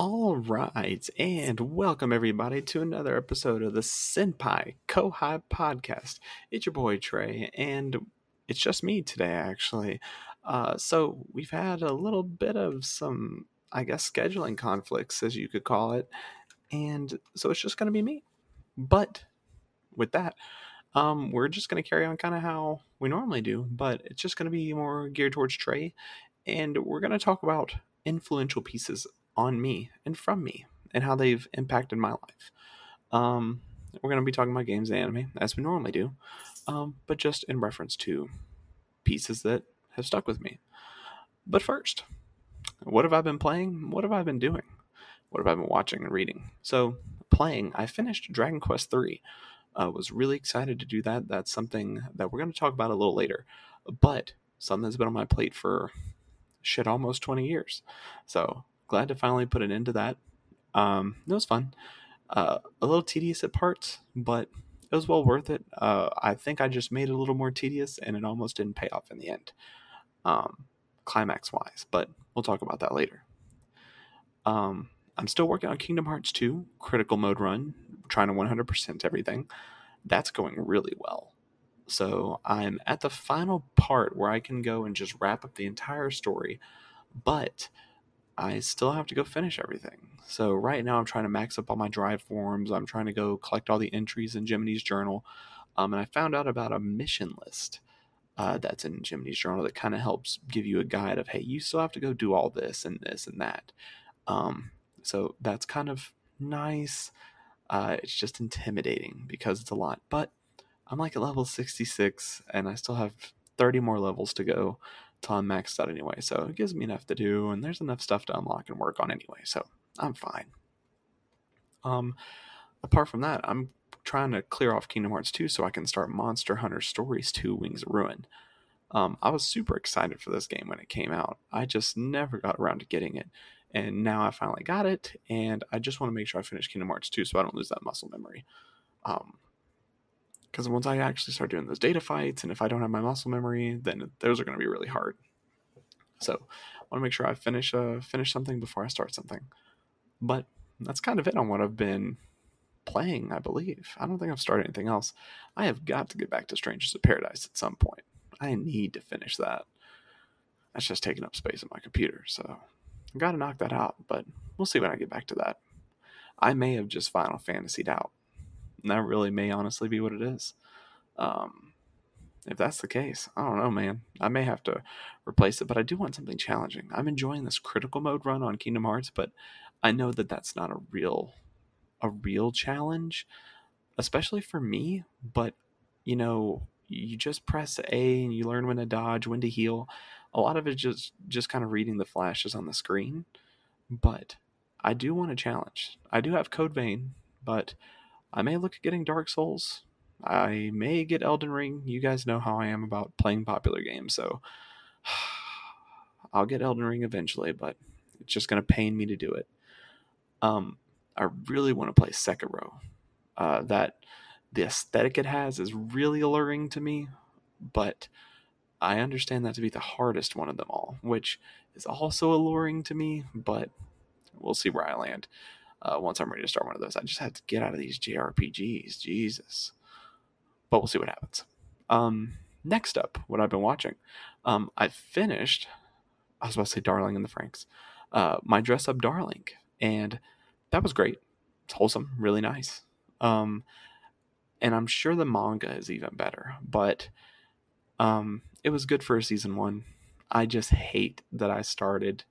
All right, and welcome everybody to another episode of the Senpai Kohai podcast. It's your boy Trey, and it's just me today, actually. Uh, so we've had a little bit of some, I guess, scheduling conflicts, as you could call it, and so it's just going to be me. But with that, um, we're just going to carry on kind of how we normally do, but it's just going to be more geared towards Trey, and we're going to talk about influential pieces on me and from me and how they've impacted my life. Um, we're going to be talking about games and anime as we normally do, um, but just in reference to pieces that have stuck with me. But first, what have I been playing? What have I been doing? What have I been watching and reading? So, playing, I finished Dragon Quest III. I uh, was really excited to do that. That's something that we're going to talk about a little later, but something that's been on my plate for shit almost 20 years. So, glad to finally put an end to that. Um, it was fun. Uh, a little tedious at parts, but it was well worth it. Uh, I think I just made it a little more tedious, and it almost didn't pay off in the end, um, climax wise. But we'll talk about that later. Um, I'm still working on Kingdom Hearts 2 critical mode run, trying to 100% everything. That's going really well. So I'm at the final part where I can go and just wrap up the entire story, but I still have to go finish everything. So right now I'm trying to max up all my drive forms. I'm trying to go collect all the entries in Jiminy's journal. Um, and I found out about a mission list uh, that's in Jiminy's journal that kind of helps give you a guide of, hey, you still have to go do all this and this and that. Um, so that's kind of nice. Uh, it's just intimidating because it's a lot. But I'm like at level 66 and I still have 30 more levels to go I'm maxed out anyway. So it gives me enough to do, and there's enough stuff to unlock and work on anyway. So I'm fine. Um, apart from that, I'm trying to clear off Kingdom Hearts 2 so I can start Monster Hunter Stories 2 Wings of Ruin. Um, I was super excited for this game when it came out. I just never got around to getting it. And now I finally got it, and I just want to make sure I finish Kingdom Hearts 2 so I don't lose that muscle memory. Um, because once I actually start doing those data fights, and if I don't have my muscle memory, then those are going to be really hard. So I want to make sure I finish uh, finish something before I start something. But that's kind of it on what I've been playing. I believe I don't think I've started anything else. I have got to get back to Strangers of Paradise at some point. I need to finish that. That's just taking up space on my computer, so I got to knock that out. But we'll see when I get back to that. I may have just Final Fantasied out that really may honestly be what it is. Um, if that's the case, I don't know, man. I may have to replace it, but I do want something challenging. I'm enjoying this critical mode run on Kingdom Hearts, but I know that that's not a real a real challenge, especially for me, but you know, you just press A and you learn when to dodge, when to heal. A lot of it just just kind of reading the flashes on the screen, but I do want a challenge. I do have Code Vein, but I may look at getting Dark Souls. I may get Elden Ring. You guys know how I am about playing popular games, so I'll get Elden Ring eventually, but it's just going to pain me to do it. Um, I really want to play Sekiro. Uh, that the aesthetic it has is really alluring to me, but I understand that to be the hardest one of them all, which is also alluring to me, but we'll see where I land uh, once I'm ready to start one of those. I just had to get out of these JRPGs. Jesus. But we'll see what happens. Um, next up, what I've been watching. Um, I finished, I was about to say Darling in the Franxx, uh, my dress up Darling. And that was great. It's wholesome, really nice. Um, and I'm sure the manga is even better, but um, it was good for a season one. I just hate that I started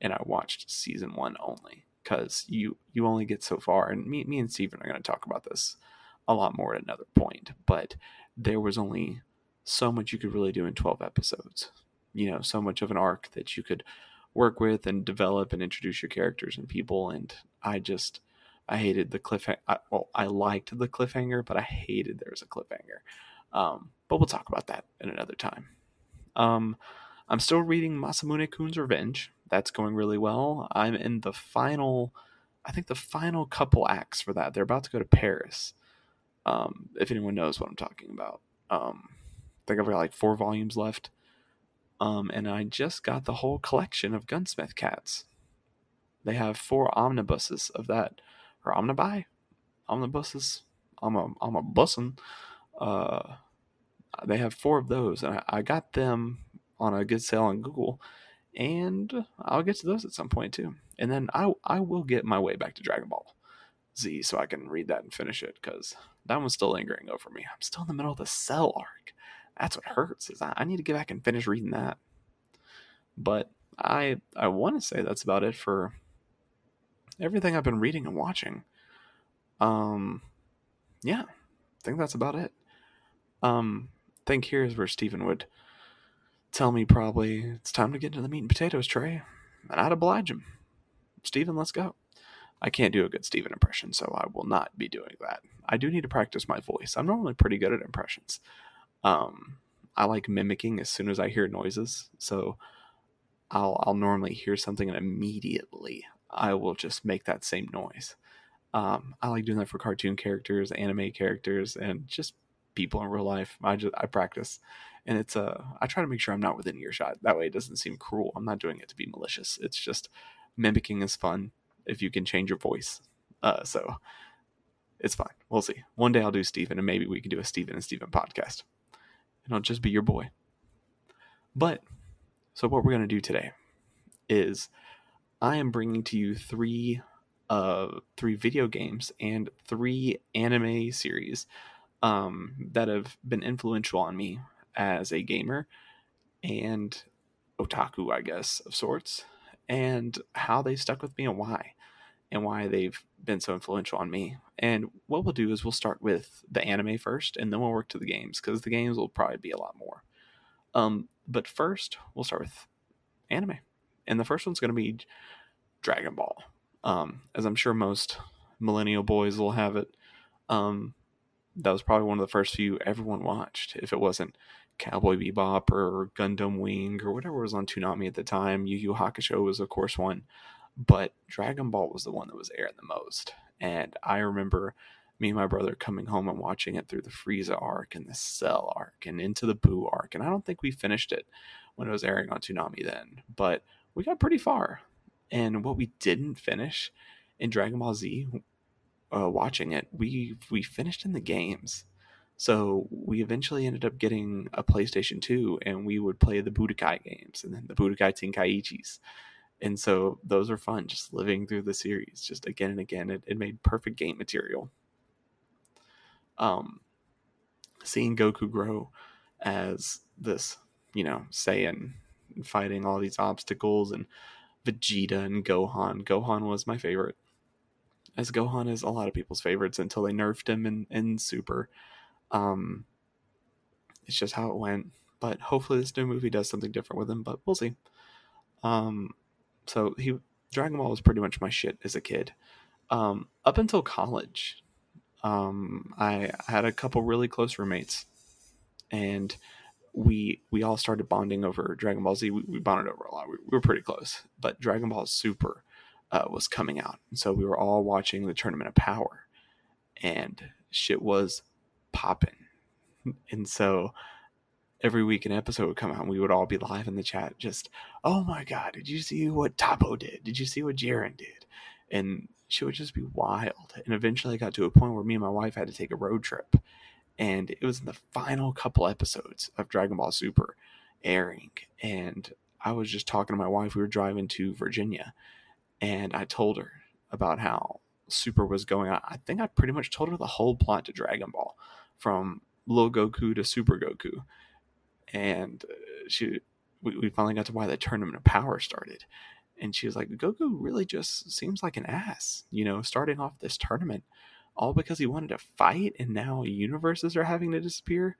and I watched season one only because you you only get so far. And me me and Steven are going to talk about this a lot more at another point. But there was only so much you could really do in 12 episodes. You know, so much of an arc that you could work with and develop and introduce your characters and people. And I just, I hated the cliffhanger. Well, I liked the cliffhanger, but I hated there was a cliffhanger. Um, but we'll talk about that in another time. Um, I'm still reading Masamune Kun's Revenge. That's going really well. I'm in the final, I think the final couple acts for that. They're about to go to Paris. Um, if anyone knows what I'm talking about. Um, I think I've got like four volumes left. Um, and I just got the whole collection of Gunsmith Cats. They have four omnibuses of that, or omnibi, omnibuses. I'm a I'm a bussin. Uh, they have four of those, and I, I got them on a good sale on Google, and I'll get to those at some point too. And then I I will get my way back to Dragon Ball Z so I can read that and finish it because that one's still lingering over me. I'm still in the middle of the Cell arc. That's what hurts. Is I, I need to get back and finish reading that. But I I want to say that's about it for everything I've been reading and watching. Um, yeah, I think that's about it. Um, think here's where Stephen would tell me probably it's time to get into the meat and potatoes Trey, and I'd oblige him. Stephen, let's go. I can't do a good Stephen impression, so I will not be doing that. I do need to practice my voice. I'm normally pretty good at impressions. Um, I like mimicking as soon as I hear noises, so I'll I'll normally hear something and immediately I will just make that same noise. Um, I like doing that for cartoon characters, anime characters, and just people in real life. I just I practice, and it's a uh, I try to make sure I'm not within earshot. That way, it doesn't seem cruel. I'm not doing it to be malicious. It's just mimicking is fun if you can change your voice. Uh, so it's fine. We'll see. One day I'll do Steven, and maybe we can do a Steven and Steven podcast, and I'll just be your boy. But so what we're gonna do today is I am bringing to you three uh three video games and three anime series um, that have been influential on me as a gamer and otaku, I guess, of sorts, and how they stuck with me and why, and why they've been so influential on me. And what we'll do is we'll start with the anime first, and then we'll work to the games because the games will probably be a lot more. Um, but first, we'll start with anime, and the first one's going to be Dragon Ball. Um, as I'm sure most millennial boys will have it. Um, that was probably one of the first few everyone watched. If it wasn't Cowboy Bebop or Gundam Wing or whatever was on Toonami at the time, Yu Yu Hakusho was of course one, but Dragon Ball was the one that was airing the most. And I remember me and my brother coming home and watching it through the Frieza arc and the Cell arc and into the Buu arc. And I don't think we finished it when it was airing on Toonami then, but we got pretty far. And what we didn't finish in Dragon Ball Z uh, watching it, we we finished in the games. So we eventually ended up getting a PlayStation 2 and we would play the Budokai games and then the Budokai Tenkaichis. And so those are fun, just living through the series, just again and again. It, it made perfect game material. Um, seeing Goku grow as this, you know, Saiyan fighting all these obstacles and Vegeta and Gohan. Gohan was my favorite as Gohan is a lot of people's favorites until they nerfed him in, in Super. Um, it's just how it went. But hopefully this new movie does something different with him, but we'll see. Um, so he Dragon Ball was pretty much my shit as a kid. Um, up until college, um, I had a couple really close roommates, and we we all started bonding over Dragon Ball Z. We, we bonded over a lot. We, we, were pretty close, but Dragon Ball Super uh, was coming out. So we were all watching the Tournament of Power, and shit was popping. And so every week an episode would come out, and we would all be live in the chat, just, oh my god, did you see what Toppo did? Did you see what Jiren did? And she would just be wild. And eventually, I got to a point where me and my wife had to take a road trip, and it was in the final couple episodes of Dragon Ball Super airing, and I was just talking to my wife. We were driving to Virginia, and I told her about how Super was going on. I think I pretty much told her the whole plot to Dragon Ball, from Little Goku to Super Goku, and uh, she we, we finally got to why the tournament of power started, and she was like, Goku really just seems like an ass, you know, starting off this tournament, all because he wanted to fight, and now universes are having to disappear,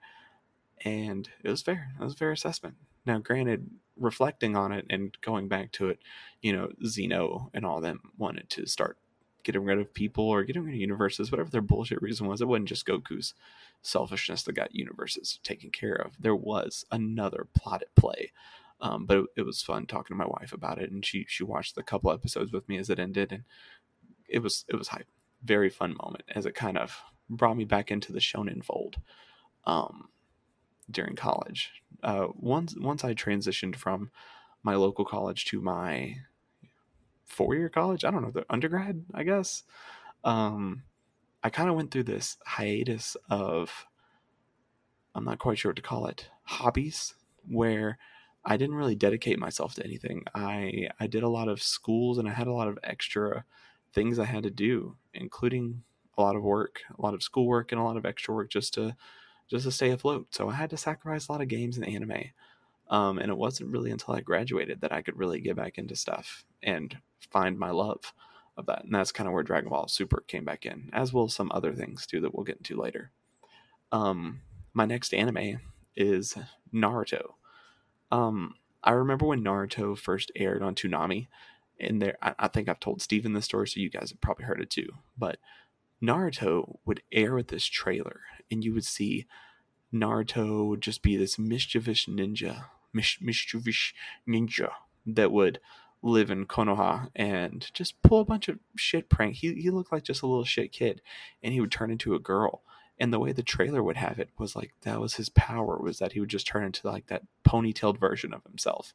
and it was fair. It was a fair assessment. Now, granted, reflecting on it and going back to it, you know, Zeno and all them wanted to start getting rid of people or getting rid of universes, whatever their bullshit reason was. It wasn't just Goku's selfishness that got universes taken care of. There was another plot at play. Um, but it, it, was fun talking to my wife about it, and she she watched the couple episodes with me as it ended, and it was it was hype. Very fun moment as it kind of brought me back into the shonen fold. Um, during college. Uh, once once I transitioned from my local college to my four year college. I don't know the undergrad, I guess. Um, I kind of went through this hiatus of I'm not quite sure what to call it hobbies where I didn't really dedicate myself to anything. I I did a lot of schools and I had a lot of extra things I had to do, including a lot of work, a lot of schoolwork, and a lot of extra work just to just to stay afloat. So I had to sacrifice a lot of games and anime. Um, and it wasn't really until I graduated that I could really get back into stuff and find my love of that. And that's kind of where Dragon Ball Super came back in, as well as some other things too that we'll get into later. Um, my next anime is Naruto. Um, I remember when Naruto first aired on Toonami, and there, I, I think I've told Steven this story, so you guys have probably heard it too. But Naruto would air with this trailer, and you would see Naruto just be this mischievous ninja, mis- mischievous ninja that would live in Konoha and just pull a bunch of shit prank. He he looked like just a little shit kid, and he would turn into a girl. And the way the trailer would have it was like that was his power was that he would just turn into like that ponytailed version of himself.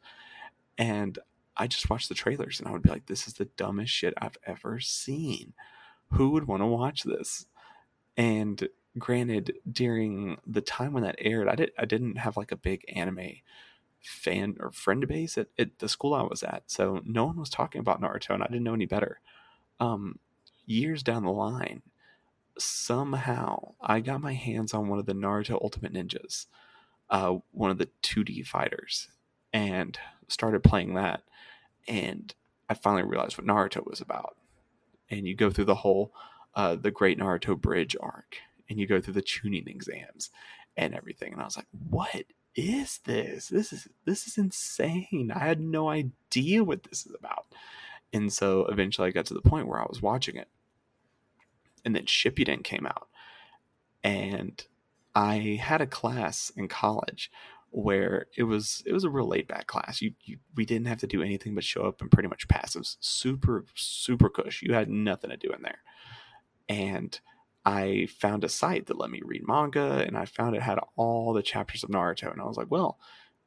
And I just watched the trailers and I would be like, this is the dumbest shit I've ever seen. Who would want to watch this? And granted, during the time when that aired, I did I didn't have like a big anime fan or friend base at, at the school I was at, so no one was talking about Naruto, and I didn't know any better. Um, years down the line, somehow I got my hands on one of the Naruto Ultimate Ninjas, uh, one of the 2D fighters, and started playing that. And I finally realized what Naruto was about. And you go through the whole, uh, the Great Naruto Bridge arc, and you go through the Chunin exams and everything. And I was like, what is this? This is this is insane. I had no idea what this is about. And so eventually I got to the point where I was watching it and then Shippuden came out. And I had a class in college where it was it was a real laid back class. You, you we didn't have to do anything but show up and pretty much pass. It was super super cush. You had nothing to do in there. And I found a site that let me read manga and I found it had all the chapters of Naruto and I was like, well,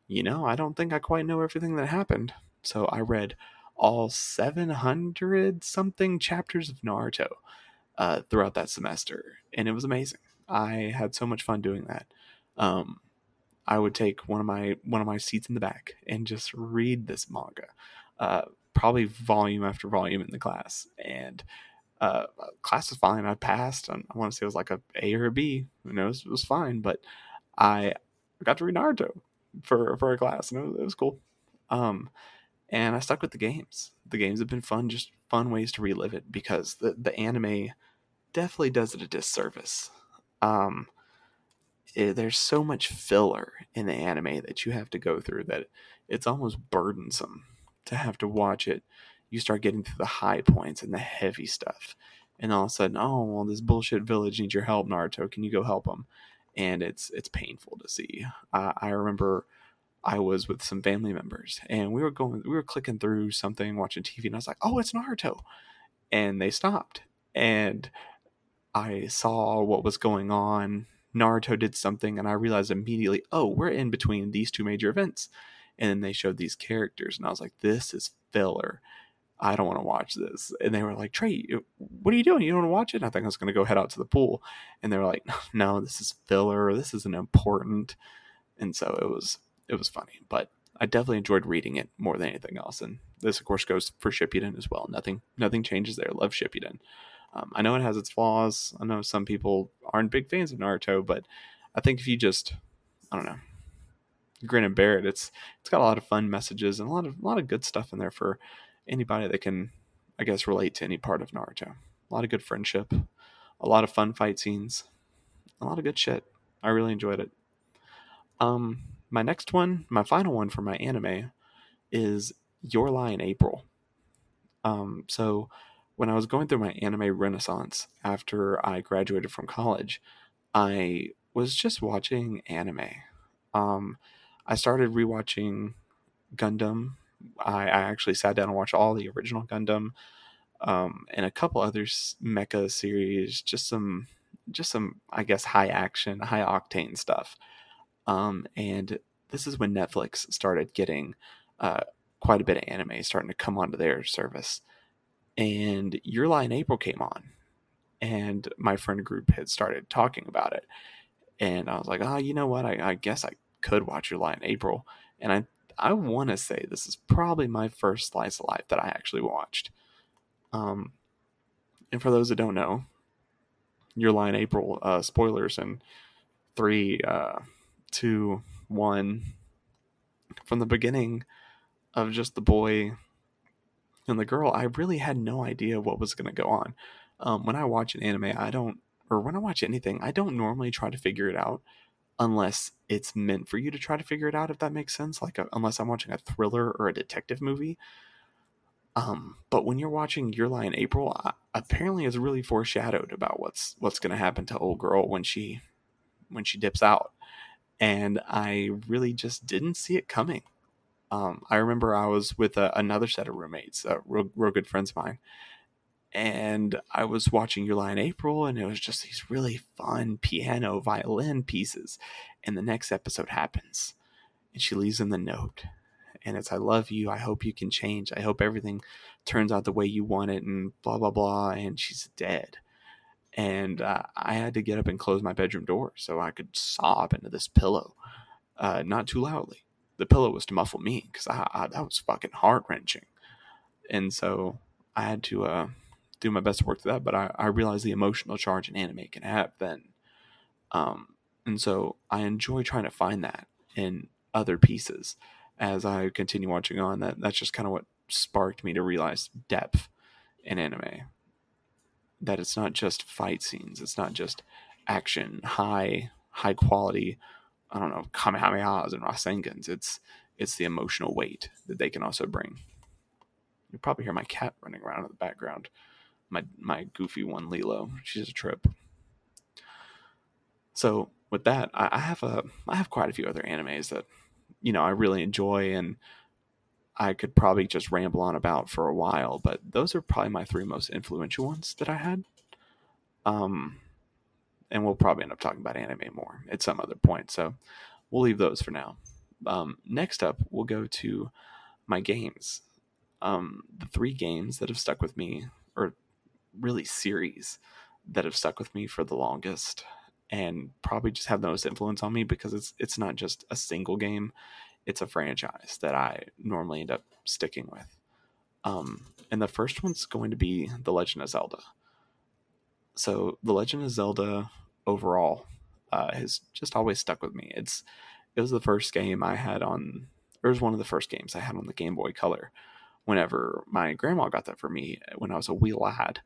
you know, I don't think I quite know everything that happened. So I read all 700 something chapters of Naruto uh, throughout that semester, and it was amazing. I had so much fun doing that. Um, I would take one of my one of my seats in the back and just read this manga, uh, probably volume after volume in the class. And uh, class was fine. I passed. I, I want to say it was like a A or a B. Who knows? It was fine, but I got to read Naruto for for a class, and it was, it was cool. Um, and I stuck with the games. The games have been fun, just fun ways to relive it because the the anime definitely does it a disservice. Um, it, eh, there's so much filler in the anime that you have to go through that it's almost burdensome to have to watch it. You start getting to the high points and the heavy stuff, and all of a sudden, oh well, this bullshit village needs your help, Naruto. Can you go help them? And it's it's painful to see. Uh, I remember I was with some family members, and we were going, we were clicking through something, watching TV, and I was like, oh, it's Naruto, and they stopped, and I saw what was going on. Naruto did something, and I realized immediately, oh, we're in between these two major events. And then they showed these characters, and I was like, this is filler. I don't want to watch this. And they were like, Trey, what are you doing? You don't want to watch it? And I think I was going to go head out to the pool. And they were like, no, this is filler. This isn't important. And so it was, it was funny, but I definitely enjoyed reading it more than anything else. And this, of course, goes for Shippuden as well. Nothing, nothing changes there. Love Shippuden. Um, I know it has its flaws. I know some people aren't big fans of Naruto, but I think if you just, I don't know, grin and bear it, it's it's got a lot of fun messages and a lot of a lot of good stuff in there for anybody that can, I guess, relate to any part of Naruto. A lot of good friendship, a lot of fun fight scenes, a lot of good shit. I really enjoyed it. Um, my next one, my final one for my anime, is Your Lie in April. Um, so when I was going through my anime renaissance after I graduated from college, I was just watching anime. Um, I started rewatching Gundam. I, I, actually sat down and watched all the original Gundam, um, and a couple other mecha series. Just some, just some, I guess, high action, high octane stuff. Um, and this is when Netflix started getting uh, quite a bit of anime starting to come onto their service and Your Lie in April came on, and my friend group had started talking about it, and I was like, oh, you know what? I, I guess I could watch Your Lie in April, and I I want to say this is probably my first slice of life that I actually watched. Um, and for those that don't know, Your Lie in April uh, spoilers and three, uh, two, one. From the beginning of just the boy and the girl, I really had no idea what was going to go on. Um, when I watch an anime, I don't, or when I watch anything, I don't normally try to figure it out unless it's meant for you to try to figure it out, if that makes sense. Like, a, uh, unless I'm watching a thriller or a detective movie. Um, but when you're watching Your Lie in April, uh, apparently it's really foreshadowed about what's what's going to happen to old girl when she when she dips out, and I really just didn't see it coming. Um, I remember I was with a, another set of roommates, uh, real, real good friends of mine, and I was watching Your Lie in April, and it was just these really fun piano violin pieces. And the next episode happens, and she leaves in the note, and it's "I love you. I hope you can change. I hope everything turns out the way you want it," and blah blah blah. And she's dead, and uh, I had to get up and close my bedroom door so I could sob into this pillow, uh, not too loudly the pillow was to muffle me because I, I, that was fucking heart wrenching, and so I had to uh, do my best to work through that. But I, I realized the emotional charge an anime can have then, um, and so I enjoy trying to find that in other pieces as I continue watching on. That that's just kind of what sparked me to realize depth in anime. That it's not just fight scenes. It's not just action, high high quality I don't know Kamehamehas and Rasengans. It's it's the emotional weight that they can also bring. You probably hear my cat running around in the background. My my goofy one Lilo. She's a trip. So with that, I, I have a I have quite a few other animes that you know I really enjoy and I could probably just ramble on about for a while, but those are probably my three most influential ones that I had. Um, and we'll probably end up talking about anime more at some other point. So we'll leave those for now. Um, next up, we'll go to my games. Um, the three games that have stuck with me, or really series that have stuck with me for the longest, and probably just have the most influence on me because it's it's not just a single game; it's a franchise that I normally end up sticking with. Um, and the first one's going to be The Legend of Zelda. So, The Legend of Zelda overall uh, has just always stuck with me. It's it was the first game I had on, it was one of the first games I had on the Game Boy Color. Whenever my grandma got that for me when I was a wee lad,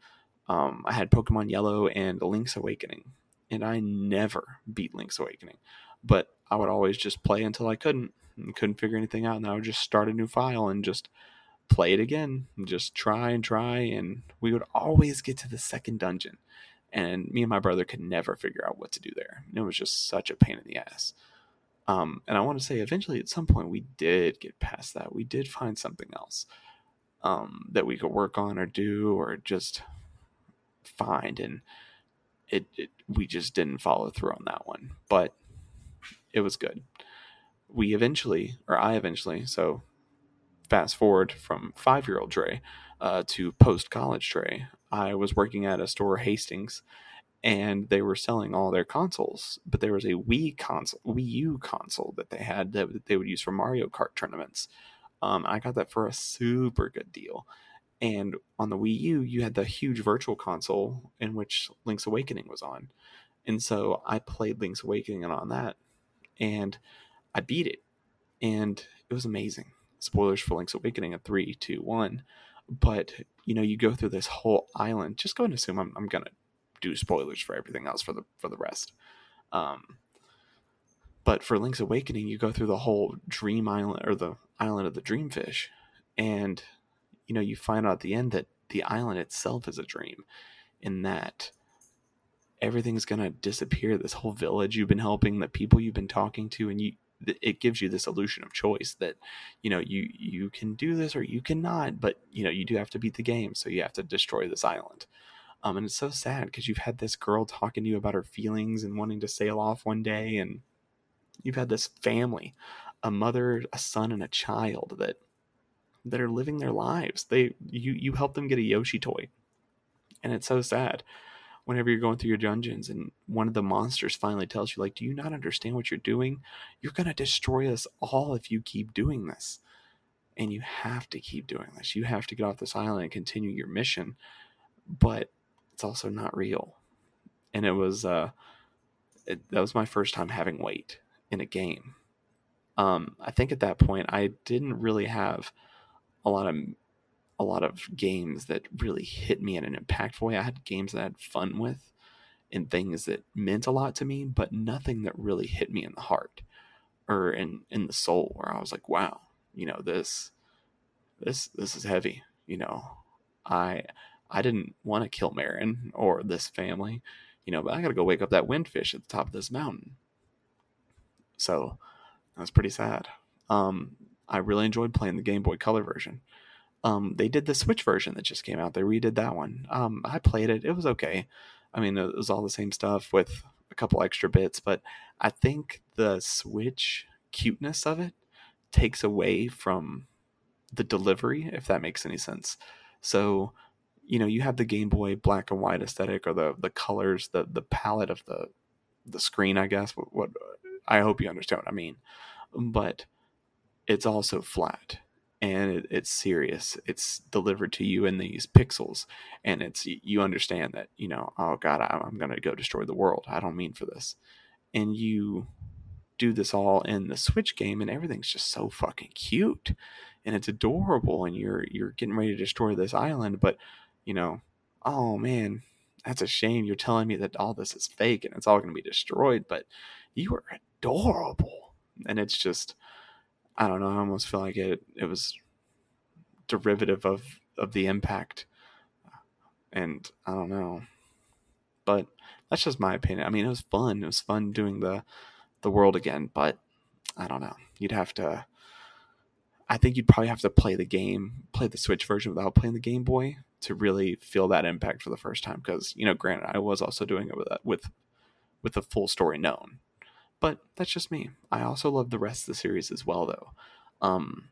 um, I had Pokemon Yellow and Link's Awakening, and I never beat Link's Awakening, but I would always just play until I couldn't and couldn't figure anything out, and I would just start a new file and just play it again, and just try and try, and we would always get to the second dungeon and me and my brother could never figure out what to do there. It was just such a pain in the ass. Um, and I want to say, eventually, at some point, we did get past that. We did find something else um, that we could work on or do or just find, and it, it we just didn't follow through on that one. But it was good. We eventually, or I eventually, so fast forward from five year old Trey uh, to post college Trey, I was working at a store, Hastings, and they were selling all their consoles, but there was a Wii console, Wii U console that they had that they would use for Mario Kart tournaments. Um, I got that for a super good deal. And on the Wii U, you had the huge virtual console in which Link's Awakening was on. And so I played Link's Awakening on that and I beat it. And it was amazing. Spoilers for Link's Awakening at three, two, one but you know you go through this whole island just go and assume i'm, I'm gonna do spoilers for everything else for the for the rest um but for link's awakening you go through the whole dream island or the island of the dreamfish and you know you find out at the end that the island itself is a dream in that everything's gonna disappear. This whole village you've been helping the people you've been talking to and you it gives you this illusion of choice that you know you you can do this or you cannot but you know you do have to beat the game so you have to destroy this island. Um, and it's so sad because you've had this girl talking to you about her feelings and wanting to sail off one day and you've had this family a mother a son and a child that that are living their lives. They you you help them get a Yoshi toy. And it's so sad whenever you're going through your dungeons and one of the monsters finally tells you like do you not understand what you're doing? You're going to destroy us all if you keep doing this. And you have to keep doing this. You have to get off this island and continue your mission. But it's also not real. And it was uh it, that was my first time having weight in a game. Um i think at that point i didn't really have a lot of a lot of games that really hit me in an impactful way. I had games that I had fun with and things that meant a lot to me, but nothing that really hit me in the heart or in in the soul where I was like, wow, you know, this this this is heavy, you know. I I didn't want to kill Marin or this family, you know, but I got to go wake up that windfish at the top of this mountain. So, that was pretty sad. Um I really enjoyed playing the Game Boy Color version. Um, they did the Switch version that just came out. They redid that one. Um, I played it. It was okay. I mean, it was all the same stuff with a couple extra bits, but I think the Switch cuteness of it takes away from the delivery, if that makes any sense. So, you know, you have the Game Boy black and white aesthetic or the the colors, the the palette of the the screen, I guess. What, what I hope you understand what I mean. But it's also flat and it, it's serious. It's delivered to you in these pixels, and it's you understand that you know, oh God, I'm going to go destroy the world. I don't mean for this, and you do this all in the Switch game, and everything's just so fucking cute, and it's adorable, and you're you're getting ready to destroy this island, but you know, oh man, that's a shame. You're telling me that all this is fake and it's all going to be destroyed, but you are adorable, and it's just I don't know. I almost feel like it it was derivative of of the impact, and I don't know. But that's just my opinion. I mean, it was fun. It was fun doing the the world again, but I don't know. You'd have to. I think you'd probably have to play the game, play the Switch version without playing the Game Boy to really feel that impact for the first time. Because you know, granted, I was also doing it with with with the full story known. But that's just me. I also love the rest of the series as well, though. Um,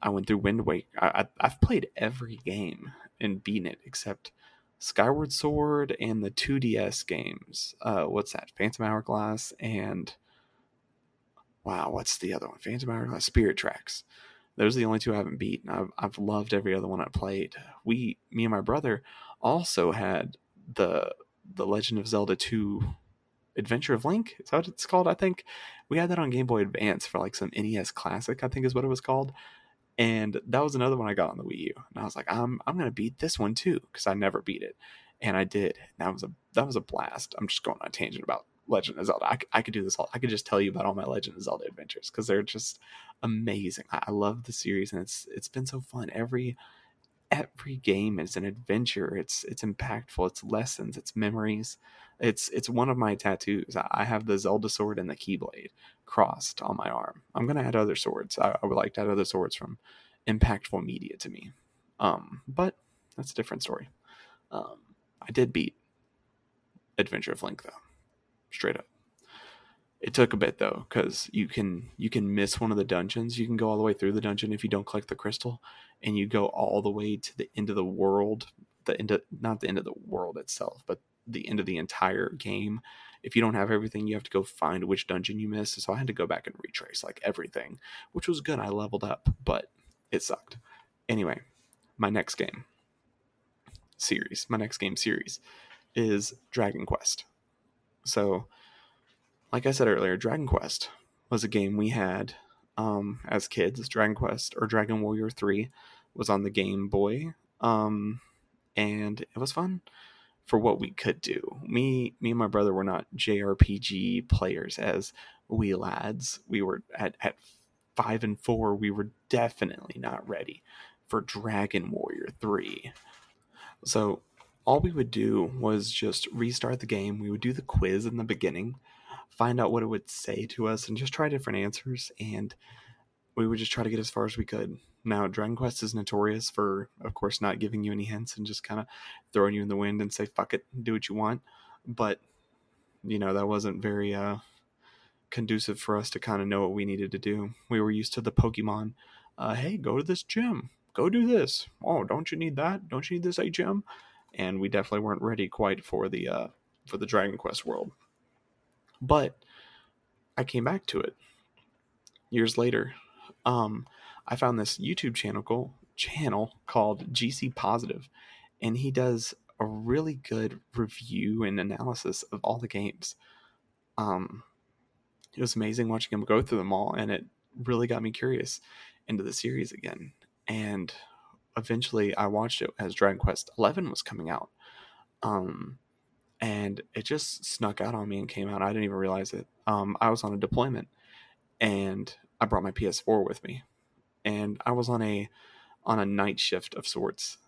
I went through Wind Waker. I, have played every game and beaten it except Skyward Sword and the 2DS games. Uh, what's that? Phantom Hourglass and wow, what's the other one? Phantom Hourglass, Spirit Tracks. Those are the only two I haven't beaten. I've I've loved every other one I played. We, me and my brother, also had the the Legend of Zelda 2 Adventure of Link. Is that what it's called? I think we had that on Game Boy Advance for like some NES Classic. I think is what it was called. And that was another one I got on the Wii U. And I was like, I'm I'm gonna beat this one too because I never beat it, and I did. And that was a that was a blast. I'm just going on a tangent about Legend of Zelda. I, I could do this all. I could just tell you about all my Legend of Zelda adventures because they're just amazing. I, I love the series and it's it's been so fun. Every every game is an adventure. It's it's impactful. It's lessons. It's memories. It's it's one of my tattoos. I have the Zelda sword and the Keyblade crossed on my arm. I'm gonna add other swords. I, I would like to add other swords from impactful media to me. Um, but that's a different story. Um, I did beat Adventure of Link though, straight up. It took a bit though, because you can you can miss one of the dungeons. You can go all the way through the dungeon if you don't collect the crystal, and you go all the way to the end of the world. The end of not the end of the world itself, but the end of the entire game. If you don't have everything, you have to go find which dungeon you missed. So I had to go back and retrace like everything, which was good. I leveled up, but it sucked. Anyway, my next game series, my next game series is Dragon Quest. So, like I said earlier, Dragon Quest was a game we had um, as kids. Dragon Quest or Dragon Warrior 3 was on the Game Boy. Um, and it was fun for what we could do. Me, me and my brother were not JRPG players as we lads. We were at at five and four. We were definitely not ready for Dragon Warrior three. So all we would do was just restart the game. We would do the quiz in the beginning, find out what it would say to us, and just try different answers. And we would just try to get as far as we could. Now, Dragon Quest is notorious for, of course, not giving you any hints and just kind of throwing you in the wind and say, fuck it, do what you want. But, you know, that wasn't very uh, conducive for us to kind of know what we needed to do. We were used to the Pokemon, uh, hey, go to this gym. go do this. Oh, don't you need that? Don't you need this HM? And we definitely weren't ready quite for the uh, for the Dragon Quest world. But I came back to it years later. Um, I found this YouTube channel channel called GC Positive, and he does a really good review and analysis of all the games. Um, it was amazing watching him go through them all, and it really got me curious into the series again. And eventually, I watched it as Dragon Quest Eleven was coming out. Um, and it just snuck out on me and came out. I didn't even realize it. Um, I was on a deployment, and I brought my PS4 with me, and I was on a on a night shift of sorts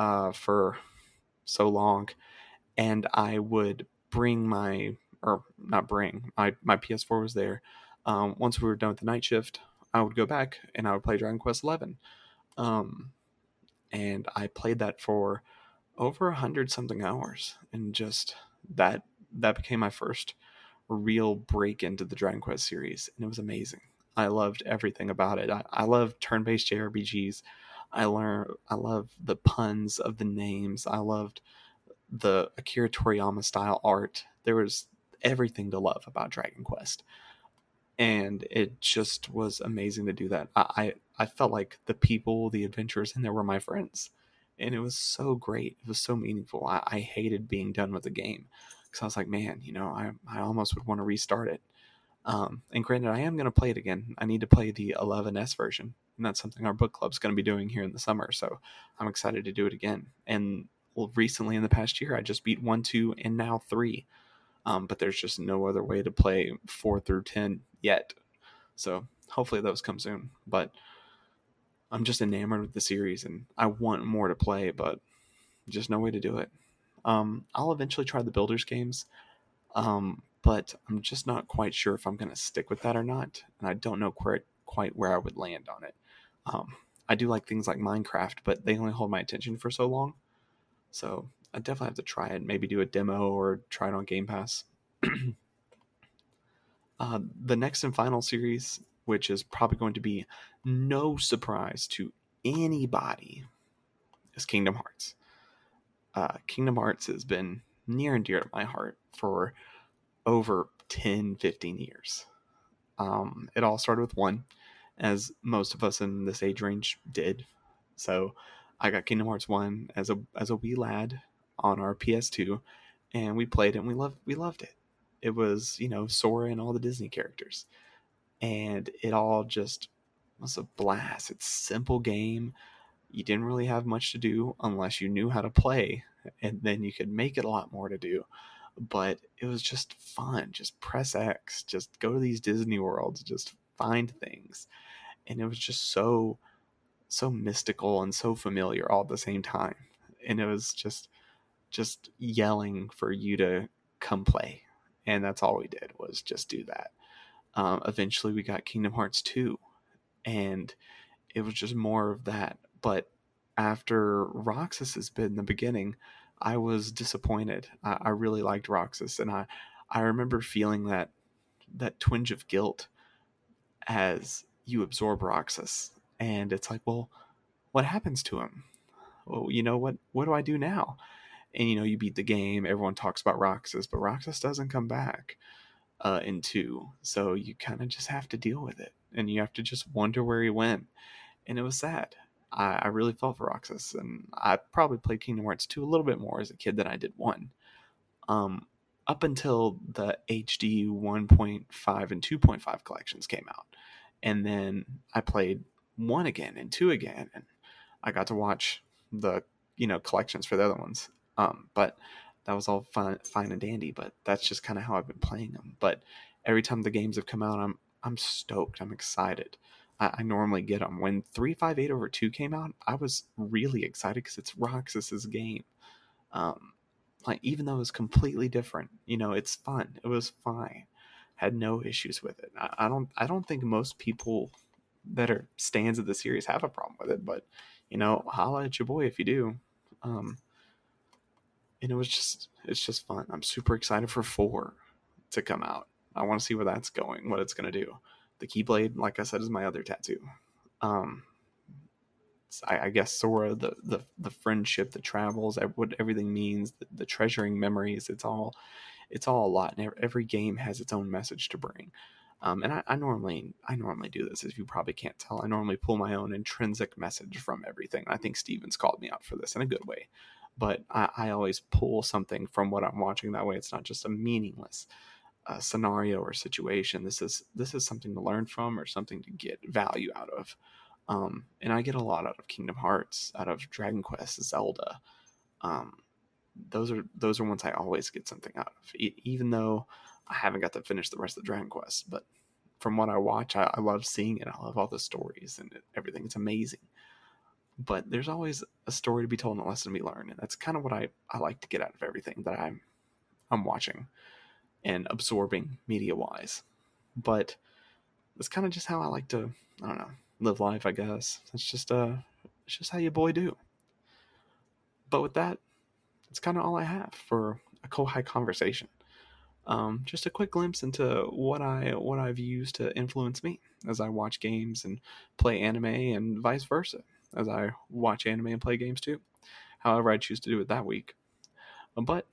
uh, for so long, and I would bring my or not bring my my PS4 was there. Um, once we were done with the night shift, I would go back and I would play Dragon Quest Eleven, um, and I played that for over a hundred something hours, and just that that became my first real break into the Dragon Quest series, and it was amazing. I loved everything about it. I, I love turn-based JRPGs. I learn I love the puns of the names. I loved the Akira Toriyama style art. There was everything to love about Dragon Quest. And it just was amazing to do that. I, I, I felt like the people, the adventurers in there were my friends. And it was so great. It was so meaningful. I, I hated being done with the game. Because I was like, man, you know, I, I almost would want to restart it. Um, and granted, I am going to play it again. I need to play the 11S version, and that's something our book club's going to be doing here in the summer. So I'm excited to do it again. And well, recently in the past year, I just beat one, two, and now three. Um, but there's just no other way to play four through ten yet. So hopefully those come soon. But I'm just enamored with the series, and I want more to play, but just no way to do it. Um, I'll eventually try the Builders games. Um, but I'm just not quite sure if I'm going to stick with that or not. And I don't know quite, quite where I would land on it. Um, I do like things like Minecraft, but they only hold my attention for so long. So I definitely have to try it, maybe do a demo or try it on Game Pass. uh, the next and final series, which is probably going to be no surprise to anybody, is Kingdom Hearts. Uh, Kingdom Hearts has been near and dear to my heart for over 10, 15 years. Um, it all started with one, as most of us in this age range did. So I got Kingdom Hearts 1 as a as a wee lad on our PS2 and we played it and we loved we loved it. It was, you know, Sora and all the Disney characters. And it all just was a blast. It's simple game. You didn't really have much to do unless you knew how to play and then you could make it a lot more to do but it was just fun. Just press X, just go to these Disney worlds, just find things. And it was just so so mystical and so familiar all at the same time. And it was just just yelling for you to come play. And that's all we did was just do that. Um, eventually we got Kingdom Hearts 2 and it was just more of that. But after Roxas has been the beginning, I was disappointed. I, I really liked Roxas, and I I remember feeling that that twinge of guilt as you absorb Roxas, and it's like, well, what happens to him? Well, you know what? What do I do now? And you know, you beat the game. Everyone talks about Roxas, but Roxas doesn't come back uh, in two, so you kind of just have to deal with it, and you have to just wonder where he went. And it was sad. I, I really felt for Roxas, and I probably played Kingdom Hearts 2 a little bit more as a kid than I did 1. Um, up until the HD 1.5 and 2.5 collections came out. And then I played 1 again and 2 again, and I got to watch the, you know, collections for the other ones. Um, but that was all fine, fine and dandy, but that's just kind of how I've been playing them. But every time the games have come out, I'm I'm stoked. I'm excited. I, I normally get them. When 358 over 2 came out, I was really excited because it's Roxas's game. Um, like even though it was completely different, you know, it's fun. It was fine. Had no issues with it. I, I don't I don't think most people that are stands of the series have a problem with it, but you know, holla at your boy if you do. Um, and it was just it's just fun. I'm super excited for four to come out. I want to see where that's going, what it's gonna do the Keyblade, like I said, is my other tattoo. Um, I, I, guess Sora, the, the the friendship, the travels, what everything means, the, the, treasuring memories. It's all it's all a lot, and every game has its own message to bring. Um, and I, I, normally I normally do this, as you probably can't tell. I normally pull my own intrinsic message from everything. I think Steven's called me out for this in a good way, but I, I always pull something from what I'm watching. That way, it's not just a meaningless uh, scenario or situation. This is this is something to learn from or something to get value out of. Um, and I get a lot out of Kingdom Hearts, out of Dragon Quest, Zelda. Um, those are those are ones I always get something out of, e- even though I haven't got to finish the rest of Dragon Quest. But from what I watch, I, I love seeing it. I love all the stories and everything. It's amazing. But there's always a story to be told and a lesson to be learned, and that's kind of what I, I like to get out of everything that I'm I'm watching and absorbing media wise. But that's kind of just how I like to I don't know live life. I guess that's just uh it's just how you boy do. But with that, that's kind of all I have for a Kohai conversation. Um, just a quick glimpse into what I what I've used to influence me as I watch games and play anime, and vice versa as I watch anime and play games too. However, I choose to do it that week. But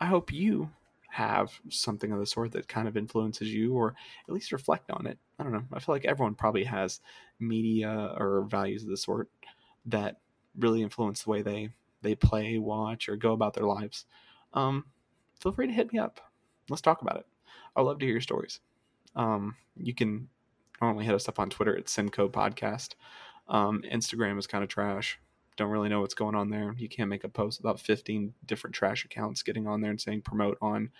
I hope you have something of the sort that kind of influences you, or at least reflect on it. I don't know. I feel like everyone probably has media or values of the sort that really influence the way they they play, watch, or go about their lives. Um, feel free to hit me up let's talk about it. I love to hear your stories. Um, you can normally hit us up on Twitter at Simco Podcast. Um, Instagram is kind of trash. Don't really know what's going on there. You can't make a post about 15 different trash accounts getting on there and saying promote on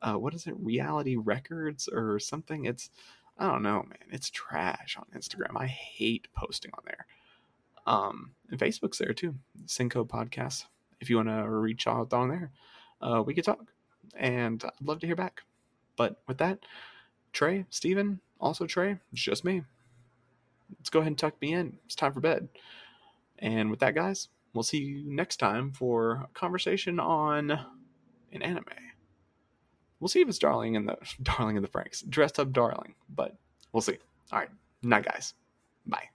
uh, what is it, Reality Records or something. It's I don't know, man. It's trash on Instagram. I hate posting on there. Um, and Facebook's there too. Cinco Podcast. If you want to reach out on there, uh, we could talk and I'd love to hear back. But with that, Trey, Steven, also Trey, it's just me. Let's go ahead and tuck me in. It's time for bed. And with that, guys, we'll see you next time for a conversation on an anime. We'll see if it's Darling in the Darling in the Franxx, dressed up Darling, but we'll see. All right, night, guys. Bye.